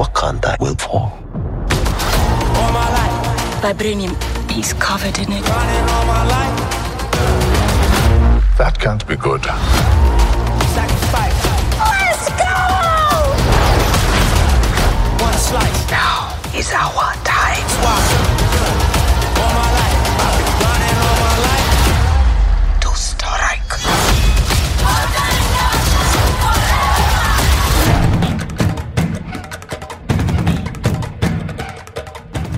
Wakanda will fall. Vibranium, he's covered in it. That can't be good. Sacrifice. Let's go! Now is our time.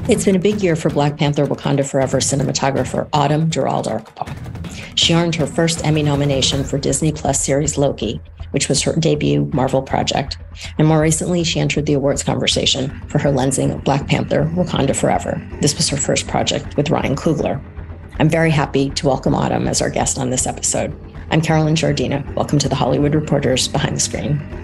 It's been a big year for Black Panther Wakanda Forever cinematographer Autumn Durald Arkapaw. She earned her first Emmy nomination for Disney Plus series Loki, which was her debut Marvel project. And more recently, she entered the awards conversation for her lensing of Black Panther Wakanda Forever. This was her first project with Ryan Coogler. I'm very happy to welcome Autumn as our guest on this episode. I'm Carolyn Giardina. Welcome to the Hollywood Reporters Behind the Screen.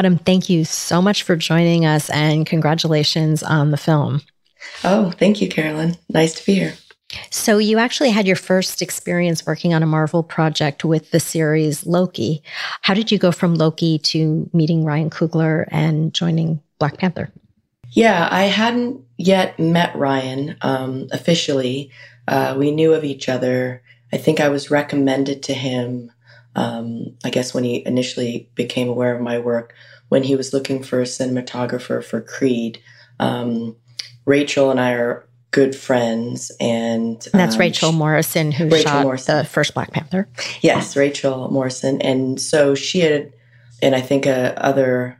Autumn, thank you so much for joining us and congratulations on the film. Oh, thank you, Carolyn. Nice to be here. So, you actually had your first experience working on a Marvel project with the series Loki. How did you go from Loki to meeting Ryan Coogler and joining Black Panther? Yeah, I hadn't yet met Ryan um, officially. Uh, we knew of each other. I think I was recommended to him um, I guess when he initially became aware of my work, when he was looking for a cinematographer for Creed, um, Rachel and I are good friends, and, And that's um, Rachel Morrison, who Rachel shot Morrison. the first Black Panther. Yes, Rachel Morrison, and so she had, and I think a other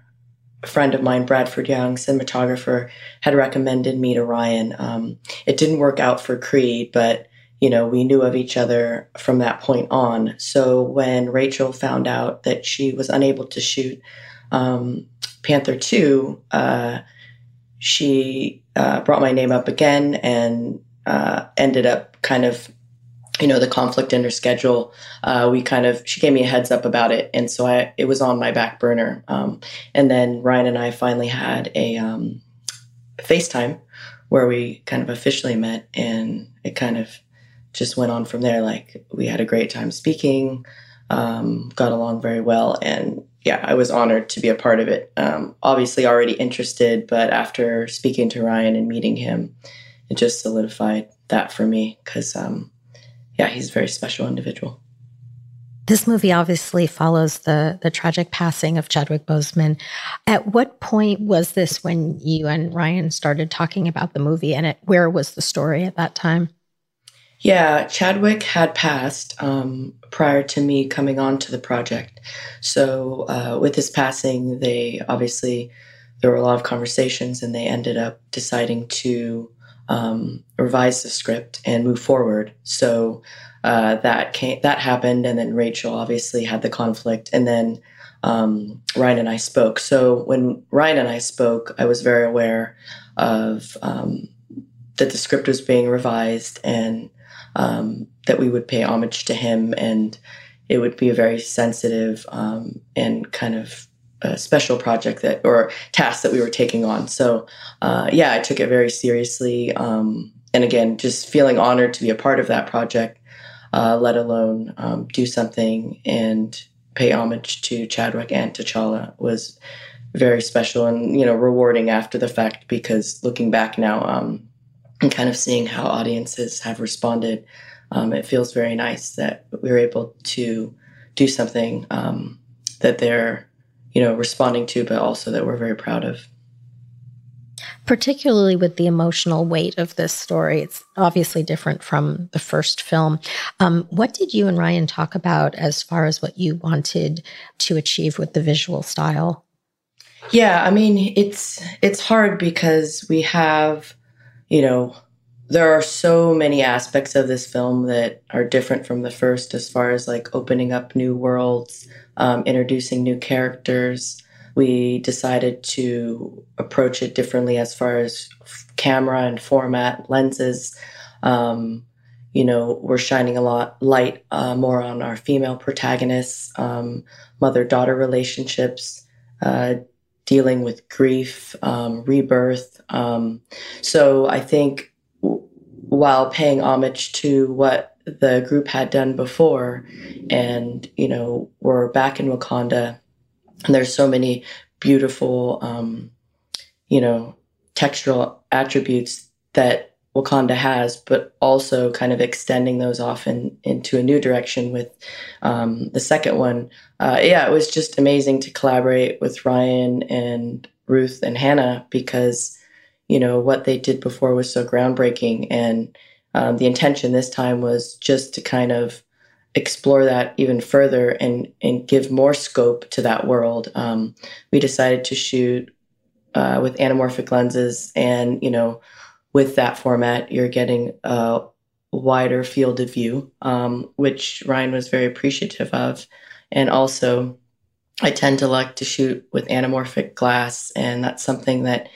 friend of mine, Bradford Young, cinematographer, had recommended me to Ryan. Um, it didn't work out for Creed, but you know we knew of each other from that point on. So when Rachel found out that she was unable to shoot um, Panther two, uh, she uh, brought my name up again and uh, ended up kind of you know the conflict in her schedule. Uh, we kind of she gave me a heads up about it. And so i it was on my back burner. Um, and then ryan and i finally had a um, facetime where we kind of officially met and it kind of just went on from there like we had a great time speaking um, got along very well and yeah i was honored to be a part of it um, obviously already interested but after speaking to ryan and meeting him it just solidified that for me because um, yeah, he's a very special individual. This movie obviously follows the the tragic passing of Chadwick Boseman. At what point was this when you and Ryan started talking about the movie, and it, where was the story at that time? Yeah, Chadwick had passed um, prior to me coming on to the project. So uh, with his passing, they obviously there were a lot of conversations, and they ended up deciding to um, revise the script and move forward. So uh, that came, that happened, and then Rachel obviously had the conflict, and then um, Ryan and I spoke. So when Ryan and I spoke, I was very aware of um, that the script was being revised and um, that we would pay homage to him, and it would be a very sensitive um, and kind of a special project that or task that we were taking on. So uh, yeah, I took it very seriously, um, and again, just feeling honored to be a part of that project. uh, let alone um, do something and pay homage to Chadwick and T'Challa was very special and you know rewarding after the fact because looking back now um, and kind of seeing how audiences have responded, um, it feels very nice that we were able to do something um, that they're you know responding to, but also that we're very proud of particularly with the emotional weight of this story. It's obviously different from the first film. Um, what did you and Ryan talk about as far as what you wanted to achieve with the visual style? Yeah, I mean, it's it's hard because we have, you know, there are so many aspects of this film that are different from the first as far as like opening up new worlds, um, introducing new characters, we decided to approach it differently as far as camera and format, lenses. Um, you know, we're shining a lot light uh, more on our female protagonists, um, mother daughter relationships, uh, dealing with grief, um, rebirth. Um, so I think w- while paying homage to what the group had done before, and you know, we're back in Wakanda and there's so many beautiful, um, you know, textural attributes that Wakanda has, but also kind of extending those off in, into a new direction with um, the second one. Uh, yeah, it was just amazing to collaborate with Ryan and Ruth and Hannah because, you know, what they did before was so groundbreaking. And um, the intention this time was just to kind of explore that even further and and give more scope to that world, um, we decided to shoot uh, with anamorphic lenses, and you know, with that format, you're getting a wider field of view, um, which Ryan was very appreciative of, and also. I tend to like to shoot with anamorphic glass, and that's something that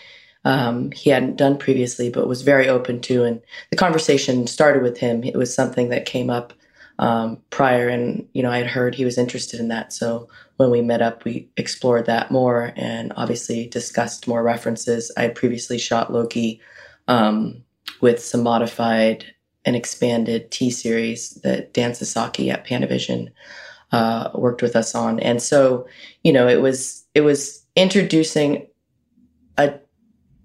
um, he hadn't done previously, but was very open to. And the conversation started with him. It was something that came up um, prior, and you know I had heard he was interested in that. So when we met up, we explored that more, and obviously discussed more references. I had previously shot Loki um, with some modified and expanded T series that Dan Sasaki at Panavision uh, worked with us on, and so you know it was it was introducing a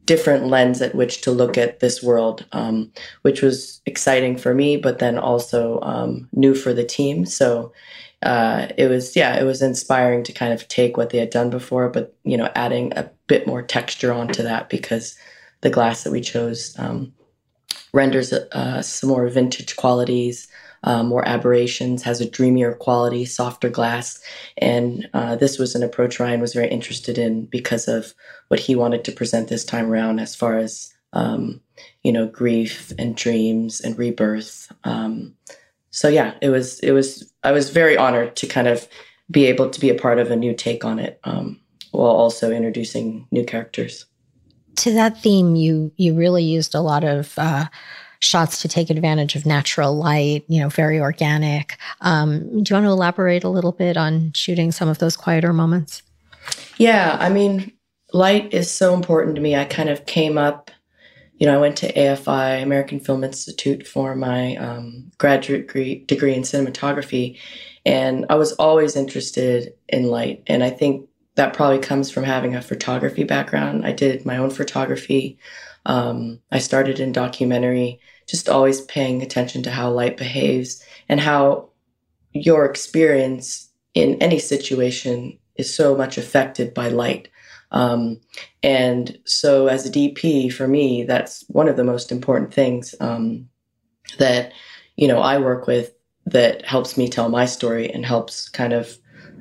different lens at which to look at this world, um, which was exciting for me, but then also um, new for the team. So uh, it was, yeah, it was inspiring to kind of take what they had done before, but you know, adding a bit more texture onto that because the glass that we chose um, renders uh, some more vintage qualities uh, more aberrations, has a dreamier quality, softer glass. And uh, this was an approach Ryan was very interested in because of what he wanted to present this time around as far as, um, you know, grief and dreams and rebirth. Um, so yeah, it was, it was, I was very honored to kind of be able to be a part of a new take on it um, while also introducing new characters. To that theme, you you really used a lot of uh, shots to take advantage of natural light, you know, very organic. Um, do you want to elaborate a little bit on shooting some of those quieter moments? Yeah, I mean, light is so important to me. I kind of came up, you know, I went to AFI, American Film Institute, for my um, graduate degree, degree in cinematography. And I was always interested in light. And I think that probably comes from having a photography background. I did my own photography. Um, I started in documentary, just always paying attention to how light behaves and how your experience in any situation is so much affected by light. Um, and so, as a DP, for me, that's one of the most important things um, that you know I work with that helps me tell my story and helps kind of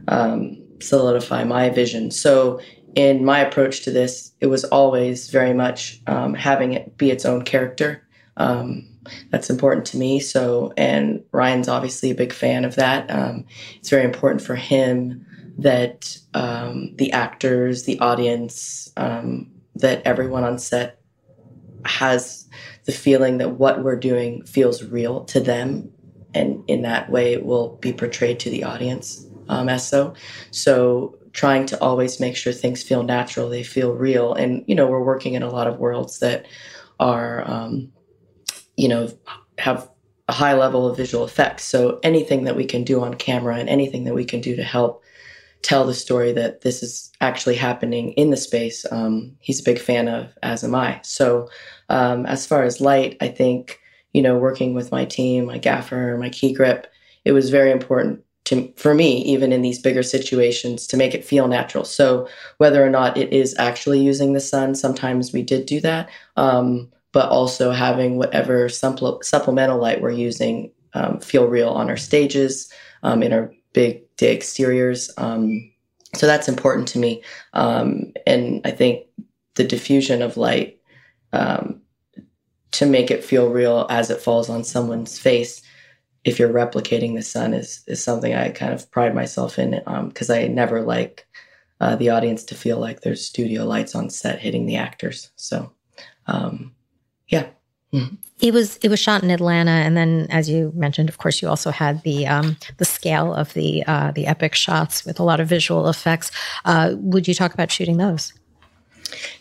um, solidify my vision. So in my approach to this, it was always very much um, having it be its own character. Um, that's important to me. So, and Ryan's obviously a big fan of that. Um, it's very important for him that um, the actors, the audience, um, that everyone on set has the feeling that what we're doing feels real to them, and in that way, it will be portrayed to the audience um, so. So trying to always make sure things feel natural, they feel real. And, you know, we're working in a lot of worlds that are, um, you know, have a high level of visual effects. So anything that we can do on camera and anything that we can do to help tell the story that this is actually happening in the space, um, he's a big fan of, as am I. So um, as far as light, I think, you know, working with my team, my gaffer, my key grip, it was very important to, for me, even in these bigger situations, to make it feel natural. So whether or not it is actually using the sun, sometimes we did do that. Um, but also having whatever supple- supplemental light we're using um, feel real on our stages, um, in our big day exteriors. Um, so that's important to me. Um, and I think the diffusion of light um, to make it feel real as it falls on someone's face if you're replicating the sun is is something I kind of pride myself in because um, I never like uh, the audience to feel like there's studio lights on set hitting the actors. So um, yeah. Mm-hmm. It was it was shot in Atlanta, and then, as you mentioned, of course, you also had the um, the scale of the uh, the epic shots with a lot of visual effects. Uh, would you talk about shooting those?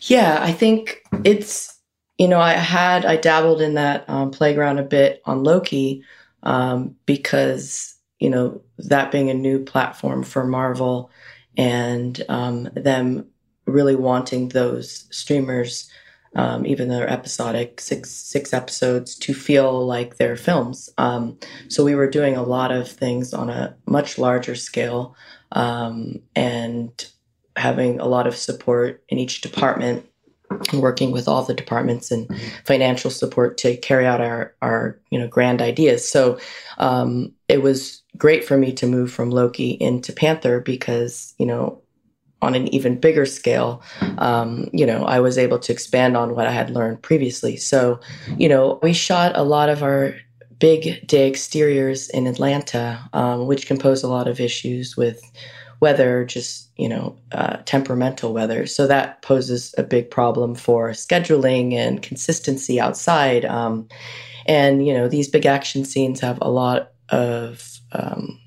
Yeah, I think it's you know I had I dabbled in that um, playground a bit on Loki um, because you know that being a new platform for Marvel and um, them really wanting those streamers um, even though they're episodic, six six episodes, to feel like they're films. Um, so we were doing a lot of things on a much larger scale, um, and having a lot of support in each department, working with all the departments and financial support to carry out our our you know grand ideas. So um, it was great for me to move from Loki into Panther because you know on an even bigger scale, um, you know, I was able to expand on what I had learned previously. So, you know, we shot a lot of our big day exteriors in Atlanta, um, which can pose a lot of issues with weather, just, you know, uh, temperamental weather. So that poses a big problem for scheduling and consistency outside. Um, and, you know, these big action scenes have a lot of, um,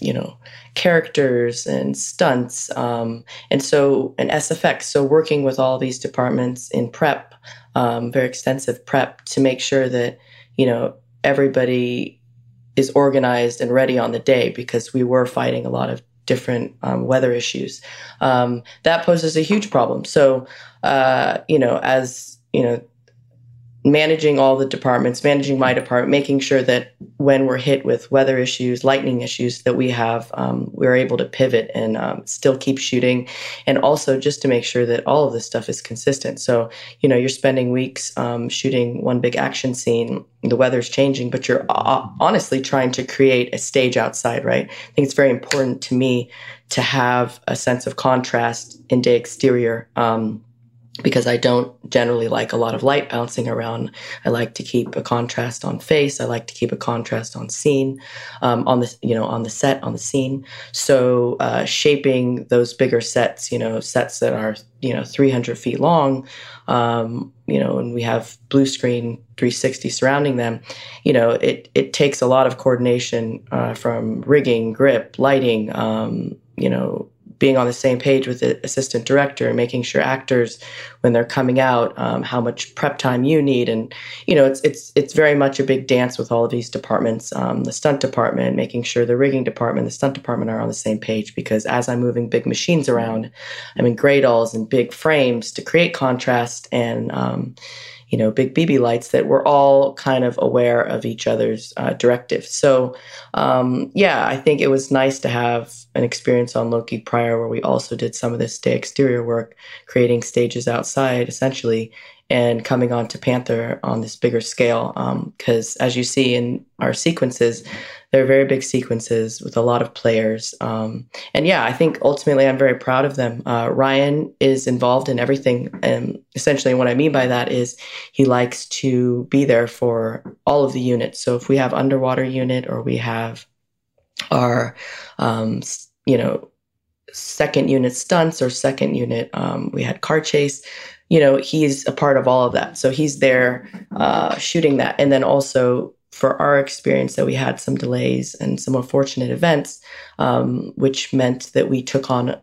you know, characters and stunts. Um, and so, and SFX. So, working with all these departments in prep, um, very extensive prep to make sure that, you know, everybody is organized and ready on the day because we were fighting a lot of different um, weather issues. Um, that poses a huge problem. So, uh, you know, as, you know, managing all the departments, managing my department, making sure that when we're hit with weather issues, lightning issues, that we have, um, we're able to pivot and um, still keep shooting. And also just to make sure that all of this stuff is consistent. So, you know, you're spending weeks um, shooting one big action scene, the weather's changing, but you're uh, honestly trying to create a stage outside, right? I think it's very important to me to have a sense of contrast in day exterior. Um, because I don't generally like a lot of light bouncing around. I like to keep a contrast on face. I like to keep a contrast on scene, um, on the you know on the set on the scene. So uh, shaping those bigger sets, you know, sets that are you know 300 feet long, um, you know, and we have blue screen 360 surrounding them. You know, it it takes a lot of coordination uh, from rigging, grip, lighting. Um, you know being on the same page with the assistant director and making sure actors when they're coming out um, how much prep time you need. And you know it's it's it's very much a big dance with all of these departments um, the stunt department making sure the rigging department the stunt department are on the same page. Because as i'm moving big machines around i'm in gradles and big frames to create contrast and um, you know, big BB lights that we're all kind of aware of each other's uh, directives. So, um, yeah, I think it was nice to have an experience on Loki prior where we also did some of this day exterior work, creating stages outside essentially, and coming on to Panther on this bigger scale. Because um, as you see in our sequences, they're very big sequences with a lot of players. Um, and yeah, I think ultimately I'm very proud of them. Uh, Ryan is involved in everything. And essentially, what I mean by that is he likes to be there for all of the units. So if we have underwater unit or we have our, um, you know, second unit stunts or second unit, um, we had car chase you know he's a part of all of that so he's there uh, shooting that and then also for our experience that we had some delays and some unfortunate events, um, which meant that we took on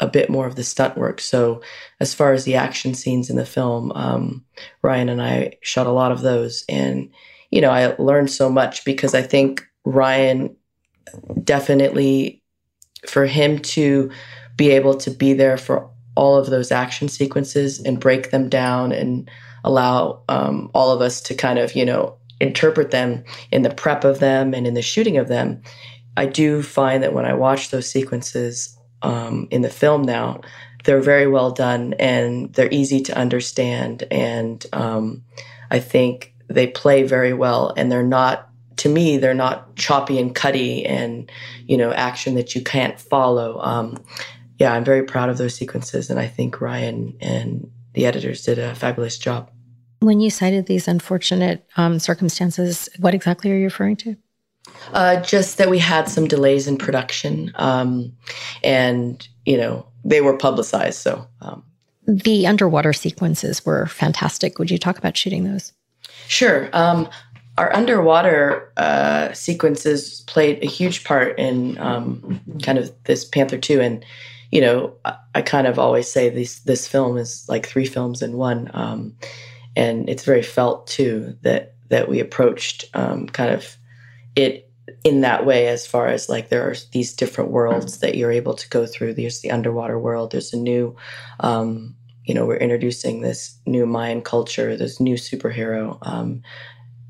a bit more of the stunt work. So, as far as the action scenes in the film, um, Ryan and I shot a lot of those, and you know, I learned so much because I think Ryan definitely, for him to be able to be there for all of those action sequences and break them down and allow um, all of us to kind of, you know, interpret them in the prep of them and in the shooting of them. I do find that when I watch those sequences um, in the film now, they're very well done and they're easy to understand. And um, I think they play very well and they're not to me they're not choppy and cutty and you know action that you can't follow um, yeah i'm very proud of those sequences and i think ryan and the editors did a fabulous job when you cited these unfortunate um, circumstances what exactly are you referring to uh, just that we had some delays in production um, and you know they were publicized so um, the underwater sequences were fantastic would you talk about shooting those Sure. Um, our underwater uh, sequences played a huge part in um, kind of this Panther 2. And, you know, I, I, kind of always say this, this film is like three films in one. And it's very felt too that, that we approached um, kind of it in that way as far as like there are these different worlds that you're able to go through. There's the underwater world. There's a new, um, you know, we're introducing this new Mayan culture, this new superhero, um,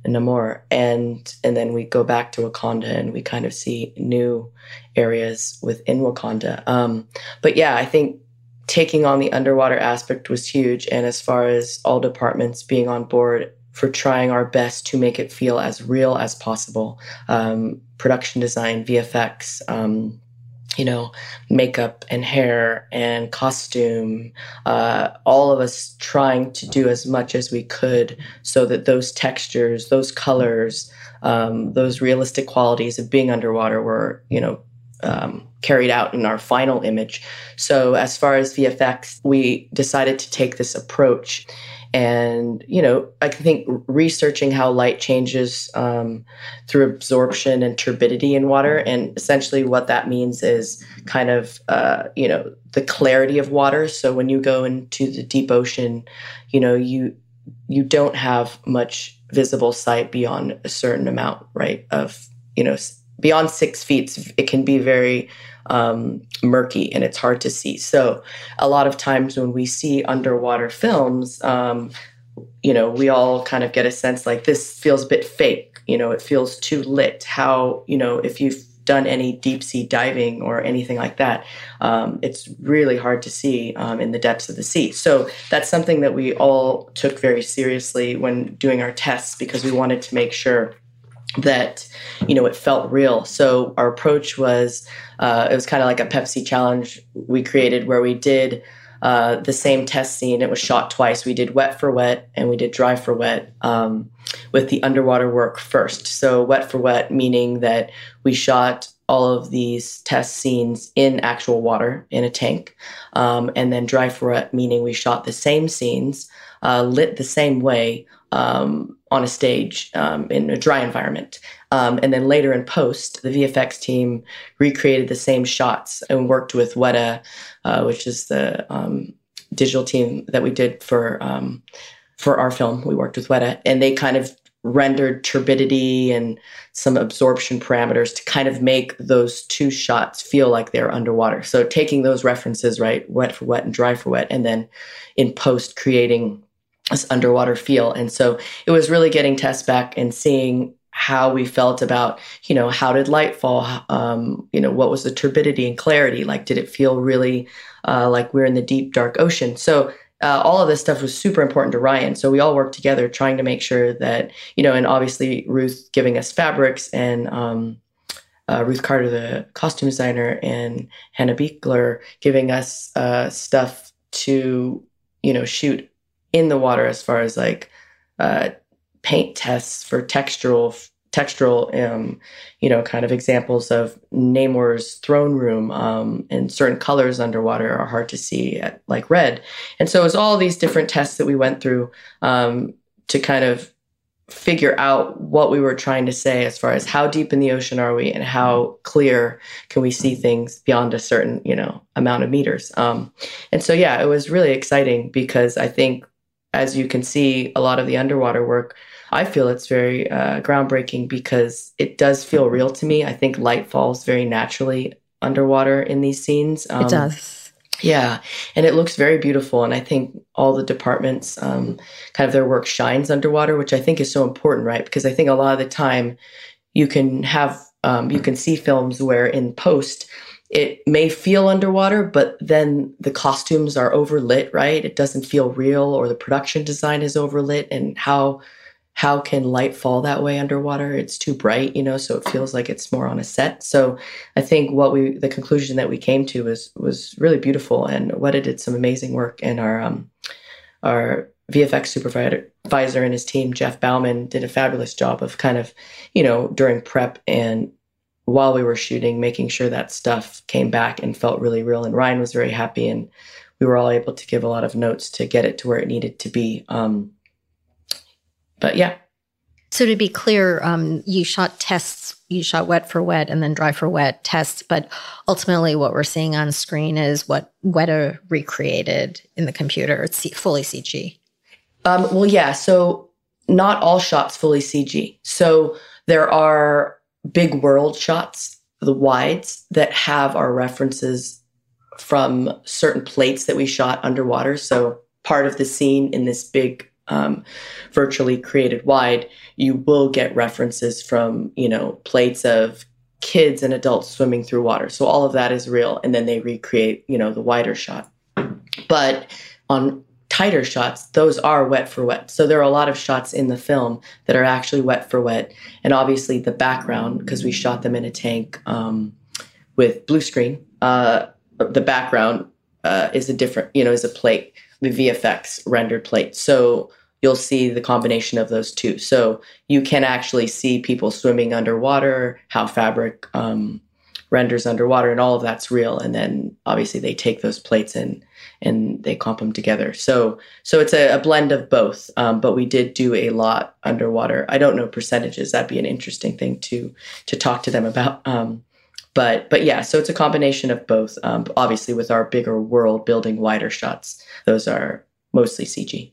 Namor, and and then we go back to Wakanda and we kind of see new areas within Wakanda. Um, but yeah, I think taking on the underwater aspect was huge, and as far as all departments being on board for trying our best to make it feel as real as possible, um, production design, VFX. Um, you know, makeup and hair and costume, uh, all of us trying to do as much as we could so that those textures, those colors, um, those realistic qualities of being underwater were, you know, um, carried out in our final image. So, as far as VFX, we decided to take this approach and you know i think researching how light changes um, through absorption and turbidity in water and essentially what that means is kind of uh, you know the clarity of water so when you go into the deep ocean you know you you don't have much visible sight beyond a certain amount right of you know beyond six feet it can be very um, murky and it's hard to see. So a lot of times when we see underwater films, um, you know, we all kind of get a sense like this feels a bit fake. You know, it feels too lit. How you know if you've done any deep sea diving or anything like that, um, it's really hard to see um, in the depths of the sea. So that's something that we all took very seriously when doing our tests because we wanted to make sure that you know it felt real. So our approach was uh, it was kind of like a pepsi challenge we created where we did uh, the same test scene. It was shot twice. We did wet for wet and we did dry for wet um, with the underwater work first. So wet for wet meaning that we shot all of these test scenes in actual water in a tank um, and then dry for wet meaning we shot the same scenes uh, lit the same way um, on a stage um, in a dry environment. Um, and then later in post, the VFX team recreated the same shots and worked with Weta, uh, which is the um, digital team that we did for um, for our film. We worked with Weta, and they kind of rendered turbidity and some absorption parameters to kind of make those two shots feel like they're underwater. So taking those references, right, wet for wet and dry for wet, and then in post creating this underwater feel. And so it was really getting tests back and seeing how we felt about, you know, how did light fall? Um, you know, what was the turbidity and clarity? Like, did it feel really uh, like we're in the deep, dark ocean? So uh, all of this stuff was super important to Ryan. So we all worked together trying to make sure that, you know, and obviously Ruth giving us fabrics and um, uh, Ruth Carter, the costume designer, and Hannah Beachler giving us uh, stuff to, you know, shoot in the water as far as like uh, paint tests for textural textural um, you know kind of examples of namor's throne room um, and certain colors underwater are hard to see at like red. And so it was all these different tests that we went through um, to kind of figure out what we were trying to say as far as how deep in the ocean are we and how clear can we see things beyond a certain you know amount of meters. Um, and so yeah it was really exciting because i think as you can see, a lot of the underwater work I feel it's very uh, groundbreaking because it does feel real to me. I think light falls very naturally underwater in these scenes. Um, it does. Yeah, and it looks very beautiful. And I think all the departments, um, kind of their work shines underwater, which I think is so important, right? Because I think a lot of the time you can have, um, you can see films where in post it may feel underwater, but then the costumes are overlit, right? It doesn't feel real, or the production design is overlit, and how how can light fall that way underwater? It's too bright, you know, so it feels like it's more on a set. So I think what we the conclusion that we came to was was really beautiful and Weta did some amazing work and our um our VFX supervisor and his team, Jeff Baumann, did a fabulous job of kind of, you know, during prep and while we were shooting, making sure that stuff came back and felt really real. And Ryan was very happy and we were all able to give a lot of notes to get it to where it needed to be. Um, but yeah. So to be clear, um, you shot tests, you shot wet for wet and then dry for wet tests, but ultimately what we're seeing on screen is what Weta recreated in the computer. It's fully CG. Um, well, yeah. So not all shots fully CG. So there are big world shots, the wides that have our references from certain plates that we shot underwater. So part of the scene in this big um, virtually created wide, you will get references from, you know, plates of kids and adults swimming through water. So all of that is real. And then they recreate, you know, the wider shot. But on tighter shots, those are wet for wet. So there are a lot of shots in the film that are actually wet for wet. And obviously the background, because we shot them in a tank um, with blue screen, uh, the background uh, is a different, you know, is a plate, the VFX rendered plate. So you'll see the combination of those two. So you can actually see people swimming underwater, how fabric um, renders underwater, and all of that's real. And then obviously they take those plates and and they comp them together. So so it's a, a blend of both. Um, but we did do a lot underwater. I don't know percentages. That'd be an interesting thing to to talk to them about. Um, but but yeah, so it's a combination of both. Um, obviously, with our bigger world building, wider shots, those are mostly CG.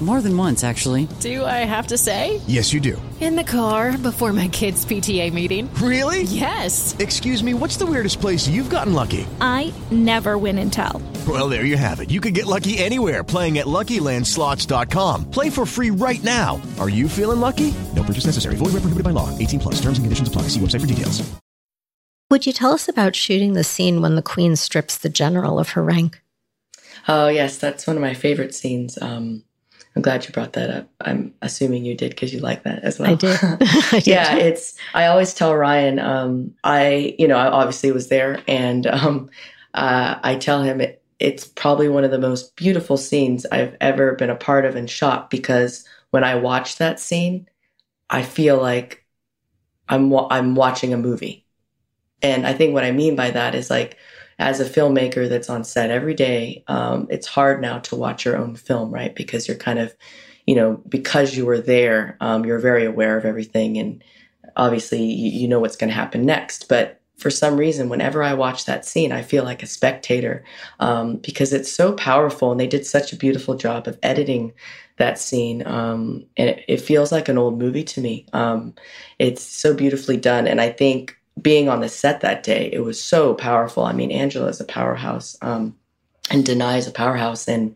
More than once, actually. Do I have to say? Yes, you do. In the car before my kids' PTA meeting. Really? Yes. Excuse me, what's the weirdest place you've gotten lucky? I never win and tell. Well, there you have it. You can get lucky anywhere playing at LuckyLandSlots.com. Play for free right now. Are you feeling lucky? No purchase necessary. Void where prohibited by law. 18 plus. Terms and conditions apply. See website for details. Would you tell us about shooting the scene when the queen strips the general of her rank? Oh, yes. That's one of my favorite scenes. Um, I'm glad you brought that up. I'm assuming you did because you like that as well. I did. I did. yeah, it's. I always tell Ryan. Um, I, you know, I obviously was there, and um, uh, I tell him it, it's probably one of the most beautiful scenes I've ever been a part of and shot because when I watch that scene, I feel like I'm I'm watching a movie, and I think what I mean by that is like as a filmmaker that's on set every day, um, it's hard now to watch your own film, right? Because you're kind of, you know, because you were there, um, you're very aware of everything, and obviously you, you know what's going to happen next. But for some reason, whenever I watch that scene, I feel like a spectator um, because it's so powerful, and they did such a beautiful job of editing that scene. Um, and it, it, feels like an old movie to me. Um, it's so beautifully done. And I think being on the set that day, it was so powerful. I mean, Angela is a powerhouse. Um, and Danai is a powerhouse. And,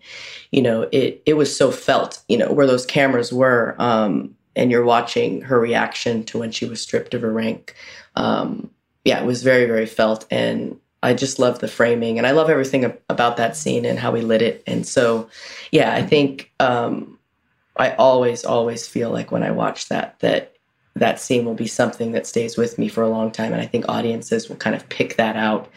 you know, it, it was so felt, you know, where those cameras were. Um, and you're watching her reaction to when she was stripped of her rank. Um, yeah, it was very, very felt. And I just love the framing and I love everything about that scene and how we lit it. And so, yeah, I think um, I always, always feel like when I watch that, that that scene will be something that stays with me for a long time. And I think audiences will kind of pick that out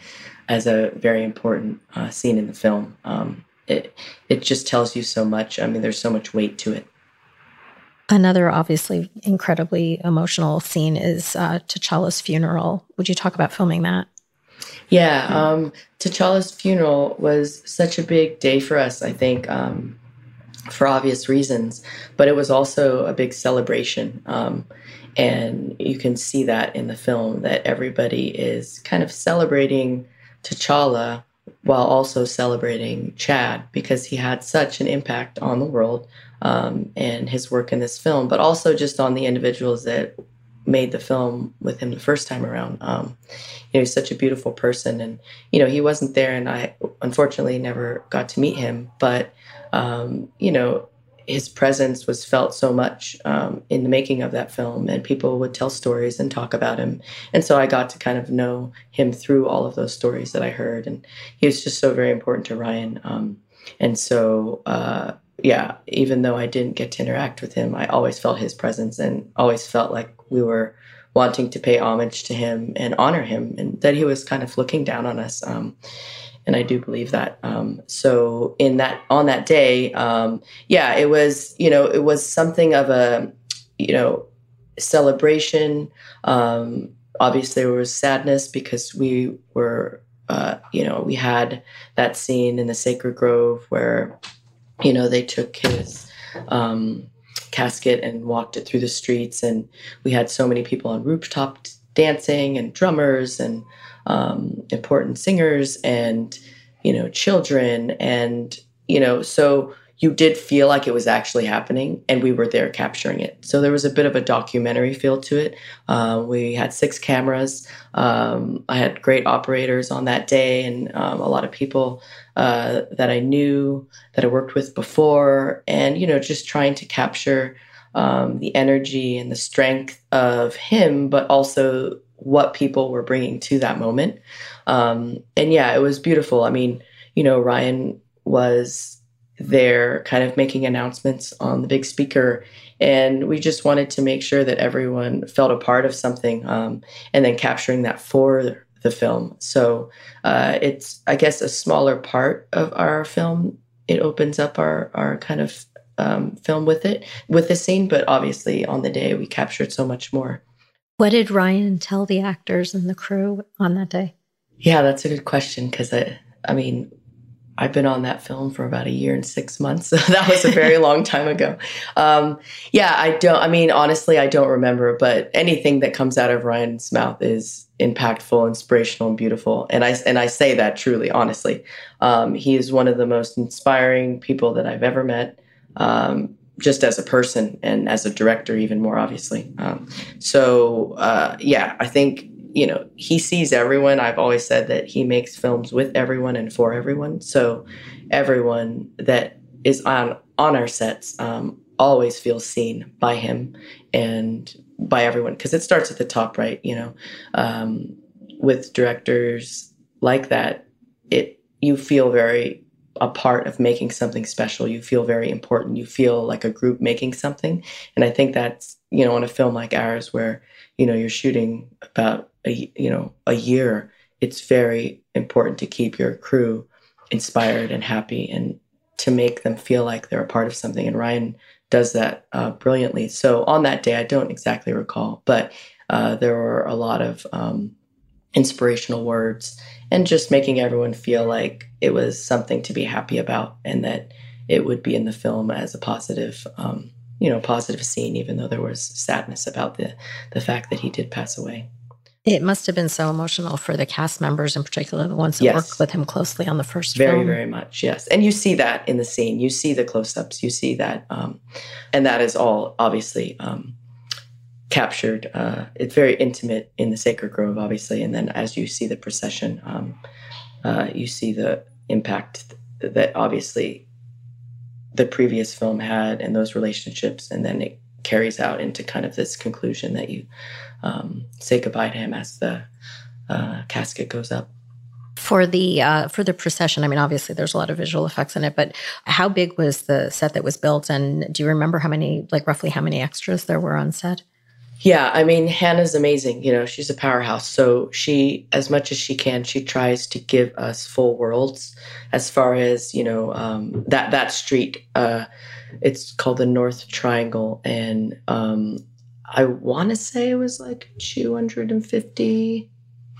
as a very important uh, scene in the film. Um, it it just tells you so much. I mean, there's so much weight to it. Another obviously incredibly emotional scene is uh, T'Challa's funeral. Would you talk about filming that? Yeah, um, T'Challa's funeral was such a big day for us. I think um, for obvious reasons, but it was also a big celebration. Um, and you can see that in the film that everybody is kind of celebrating T'Challa while also celebrating Chad because he had such an impact on the world um, and his work in this film, but also just on the individuals that made the film with him the first time around. Um, you know, he's such a beautiful person, and you know, he wasn't there, and I unfortunately never got to meet him. But um, you know, his presence was felt so much um, in the making of that film, and people would tell stories and talk about him. And so I got to kind of know him through all of those stories that I heard, and he was just so very important to Ryan. Um, and so, uh, yeah, even though I didn't get to interact with him, I always felt his presence and always felt like we were wanting to pay homage to him and honor him, and that he was kind of looking down on us. Um, and I do believe that. Um, so in that on that day, um, yeah, it was you know it was something of a you know celebration. Um, obviously, there was sadness because we were uh, you know we had that scene in the sacred grove where you know they took his um, casket and walked it through the streets, and we had so many people on rooftop dancing and drummers and um, important singers and you know children and you know so you did feel like it was actually happening and we were there capturing it. So there was a bit of a documentary feel to it. Uh, we had six cameras. Um, i had great operators on that day and um, a lot of people uh, that i knew that i worked with before and you know just trying to capture um, the energy and the strength of him but also what people were bringing to that moment. Um, and yeah, it was beautiful. I mean, you know, Ryan was there kind of making announcements on the big speaker. And we just wanted to make sure that everyone felt a part of something um, and then capturing that for the film. So uh, it's, I guess, a smaller part of our film. It opens up our, our kind of um, film with it, with the scene, but obviously on the day we captured so much more. What did Ryan tell the actors and the crew on that day? Yeah, that's a good question because I, I mean, I've been on that film for about a year and six months. So that was a very long time ago. Um, yeah, I don't, I mean, honestly, I don't remember, but anything that comes out of Ryan's mouth is impactful, inspirational, and beautiful. And I, and I say that truly, honestly. Um, he is one of the most inspiring people that I've ever met. Um, just as a person and as a director, even more obviously. Um, so uh, yeah, I think you know he sees everyone. I've always said that he makes films with everyone and for everyone. So everyone that is on on our sets um, always feels seen by him and by everyone because it starts at the top, right? You know, um, with directors like that, it you feel very a part of making something special. You feel very important. You feel like a group making something. And I think that's, you know, on a film like ours where, you know, you're shooting about a, you know, a year, it's very important to keep your crew inspired and happy and to make them feel like they're a part of something. And Ryan does that uh, brilliantly. So on that day, I don't exactly recall, but uh, there were a lot of um, inspirational words and just making everyone feel like it was something to be happy about and that it would be in the film as a positive um, you know positive scene even though there was sadness about the the fact that he did pass away it must have been so emotional for the cast members in particular the ones that yes. worked with him closely on the first very film. very much yes and you see that in the scene you see the close-ups you see that um, and that is all obviously um, captured. Uh, it's very intimate in the Sacred Grove, obviously, and then as you see the procession, um, uh, you see the impact that obviously the previous film had and those relationships, and then it carries out into kind of this conclusion that you um, say goodbye to him as the uh, casket goes up. For the uh, for the procession, I mean, obviously there's a lot of visual effects in it, but how big was the set that was built? And do you remember how many, like roughly how many extras there were on set? Yeah, I mean, Hannah's amazing. You know, she's a powerhouse. So she, as much as she can, she tries to give us full worlds. As far as you know, um, that that street, uh, it's called the North Triangle, and um, I want to say it was like 250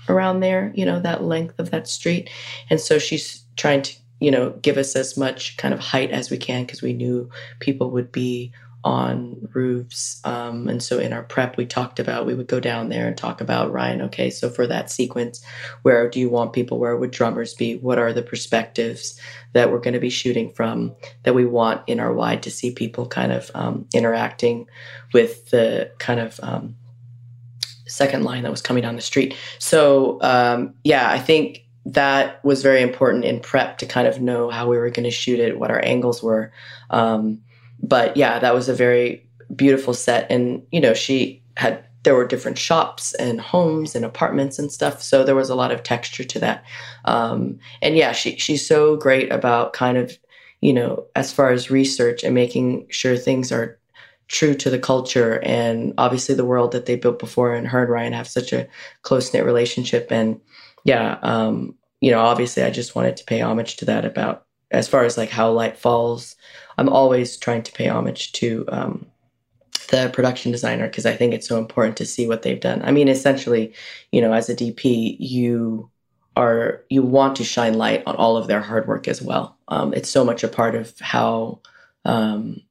around there. You know, that length of that street, and so she's trying to, you know, give us as much kind of height as we can because we knew people would be on roofs. Um, and so in our prep, we talked about we would go down there and talk about Ryan. Okay, so for that sequence, where do you want people? Where would drummers be? What are the perspectives that we're going to be shooting from that we want in our wide to see people kind of um, interacting with the kind of um, second line that was coming down the street. So um, yeah, I think that was very important in prep to kind of know how we were going to shoot it, what our angles were. Um, but yeah, that was a very beautiful set. And, you know, she had, there were different shops and homes and apartments and stuff. So there was a lot of texture to that. Um, and yeah, she, she's so great about kind of, you know, as far as research and making sure things are true to the culture and obviously the world that they built before. And her and Ryan have such a close knit relationship. And yeah, um, you know, obviously I just wanted to pay homage to that about as far as like how light falls I'm always trying to pay homage to um, the production designer because I think it's so important to see what they've done. I mean, essentially, you know, as a DP, you are you want to shine light on all of their hard work as well. Um, it's so much a part of how um,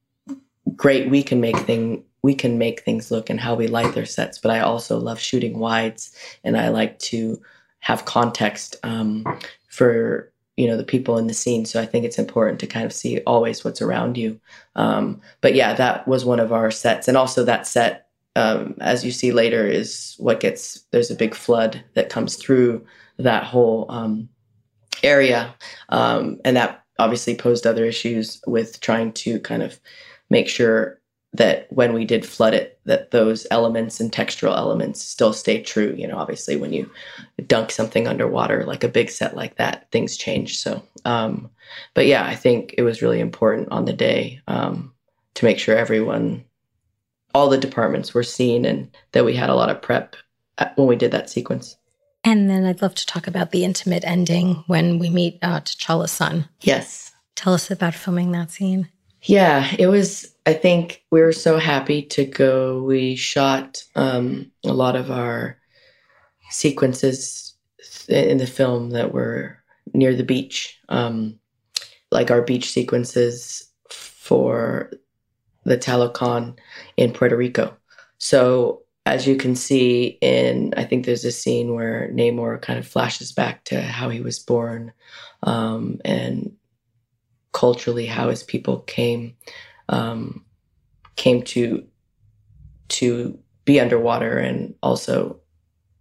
great we can make thing we can make things look and how we light their sets. But I also love shooting wides, and I like to have context um, for you know the people in the scene. So i think it's important to kind of see always what's around you. Um, but yeah that was one of our sets. And also that set um, as you see later is what gets there's a big flood that comes through that whole um, area. Um, and that obviously posed other issues with trying to kind of make sure that when we did flood it that those elements and textural elements still stay true. You know obviously when you dunk something underwater like a big set like that things change. So um but yeah i think it was really important on the day um to make sure everyone all the departments were seen and that we had a lot of prep when we did that sequence. And then i'd love to talk about the intimate ending when we meet uh, t'challa's son. Yes. Tell us about filming that scene yeah it was I think we were so happy to go. We shot um, a lot of our sequences in the film that were near the beach, um, like our beach sequences for the Talokan in Puerto Rico. So as you can see in, I think there's a scene where Namor kind of flashes back to how he was born um, and culturally how his people came um, came to to be underwater and also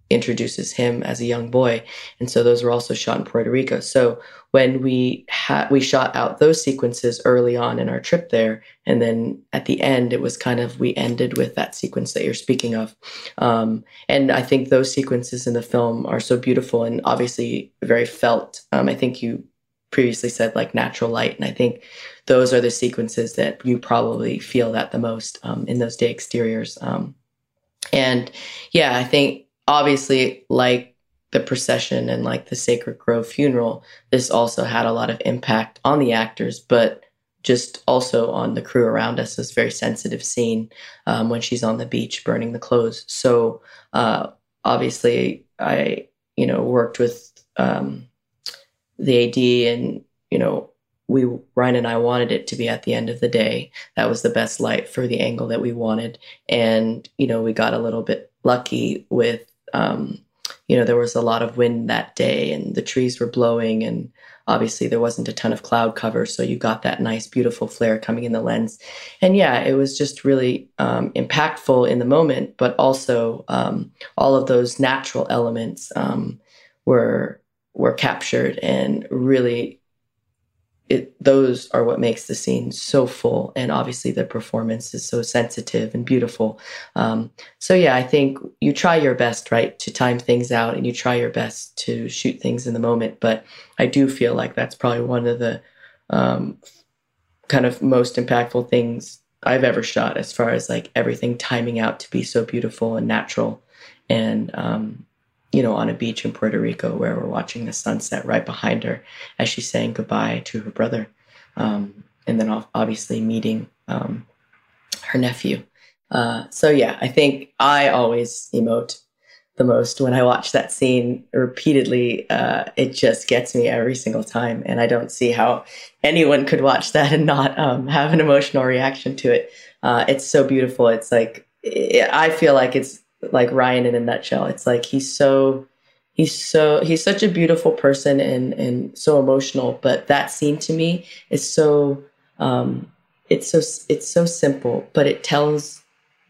introduces him as a young boy. And so those were also shot in Puerto Rico. So when we had we shot out those sequences early on in our trip there and then at the end it was kind of we ended with that sequence that you're speaking of. Um, and I think those sequences in the film are so beautiful and obviously very felt. Um, I think you previously said like natural light and I think those are the sequences that you probably feel that the most um, in those day exteriors. Um, and yeah, I think obviously, like the procession and like the Sacred Grove funeral, this also had a lot of impact on the actors, but just also on the crew around us. This very sensitive scene um, when she's on the beach burning the clothes. So uh, obviously, I you know worked with um, the AD and you know we Ryan and I wanted it to be at the end of the day. That was the best light for the angle that we wanted, and you know we got a little bit lucky with um, you know there was a lot of wind that day, and the trees were blowing, and obviously there wasn't a ton of cloud cover, so you got that nice beautiful flare coming in the lens, and yeah, it was just really um, impactful in the moment, but also um, all of those natural elements um, were were captured and really it, those are what makes the scene so full. And obviously the performance is so sensitive and beautiful. Um, so yeah i think you try your best right to time things out and you try your best to shoot things in the moment. But i do feel like that's probably one of the um, kind of most impactful things i've ever shot as far as like everything timing out to be so beautiful and natural. And um, you know, on a beach in Puerto Rico where we're watching the sunset right behind her as she's saying goodbye to her brother. Um, and then obviously meeting um, her nephew. Uh, so yeah, I think I always emote the most when I watch that scene repeatedly. Uh, it just gets me every single time, and I don't see how anyone could watch that and not um, have an emotional reaction to it. Uh, it's so beautiful. It's like I feel like it's like Ryan in a nutshell. It's like he's so he's so he's such a beautiful person and and so emotional. But that scene to me is so um, it's so it's so simple, but it tells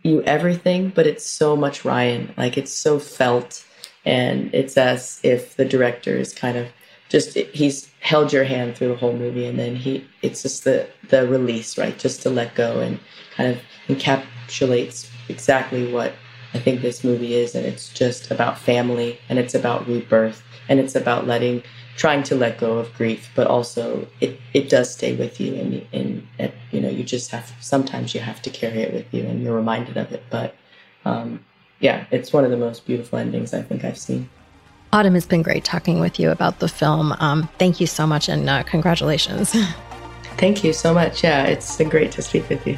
you everything. But it's so much Ryan. Like it's so felt, and it's as if the director is kind of just he's held your hand through the whole movie and then he it's just the the release right just to let go and kind of encapsulates exactly what I think this movie is, and it's just about family, and it's about rebirth, and it's about letting, trying to let go of grief, but also it it does stay with you, and and, and you know you just have sometimes you have to carry it with you, and you're reminded of it. But um, yeah, it's one of the most beautiful endings I think I've seen. Autumn, it's been great talking with you about the film. Um, thank you so much, and uh, congratulations. Thank you so much. Yeah, it's been great to speak with you.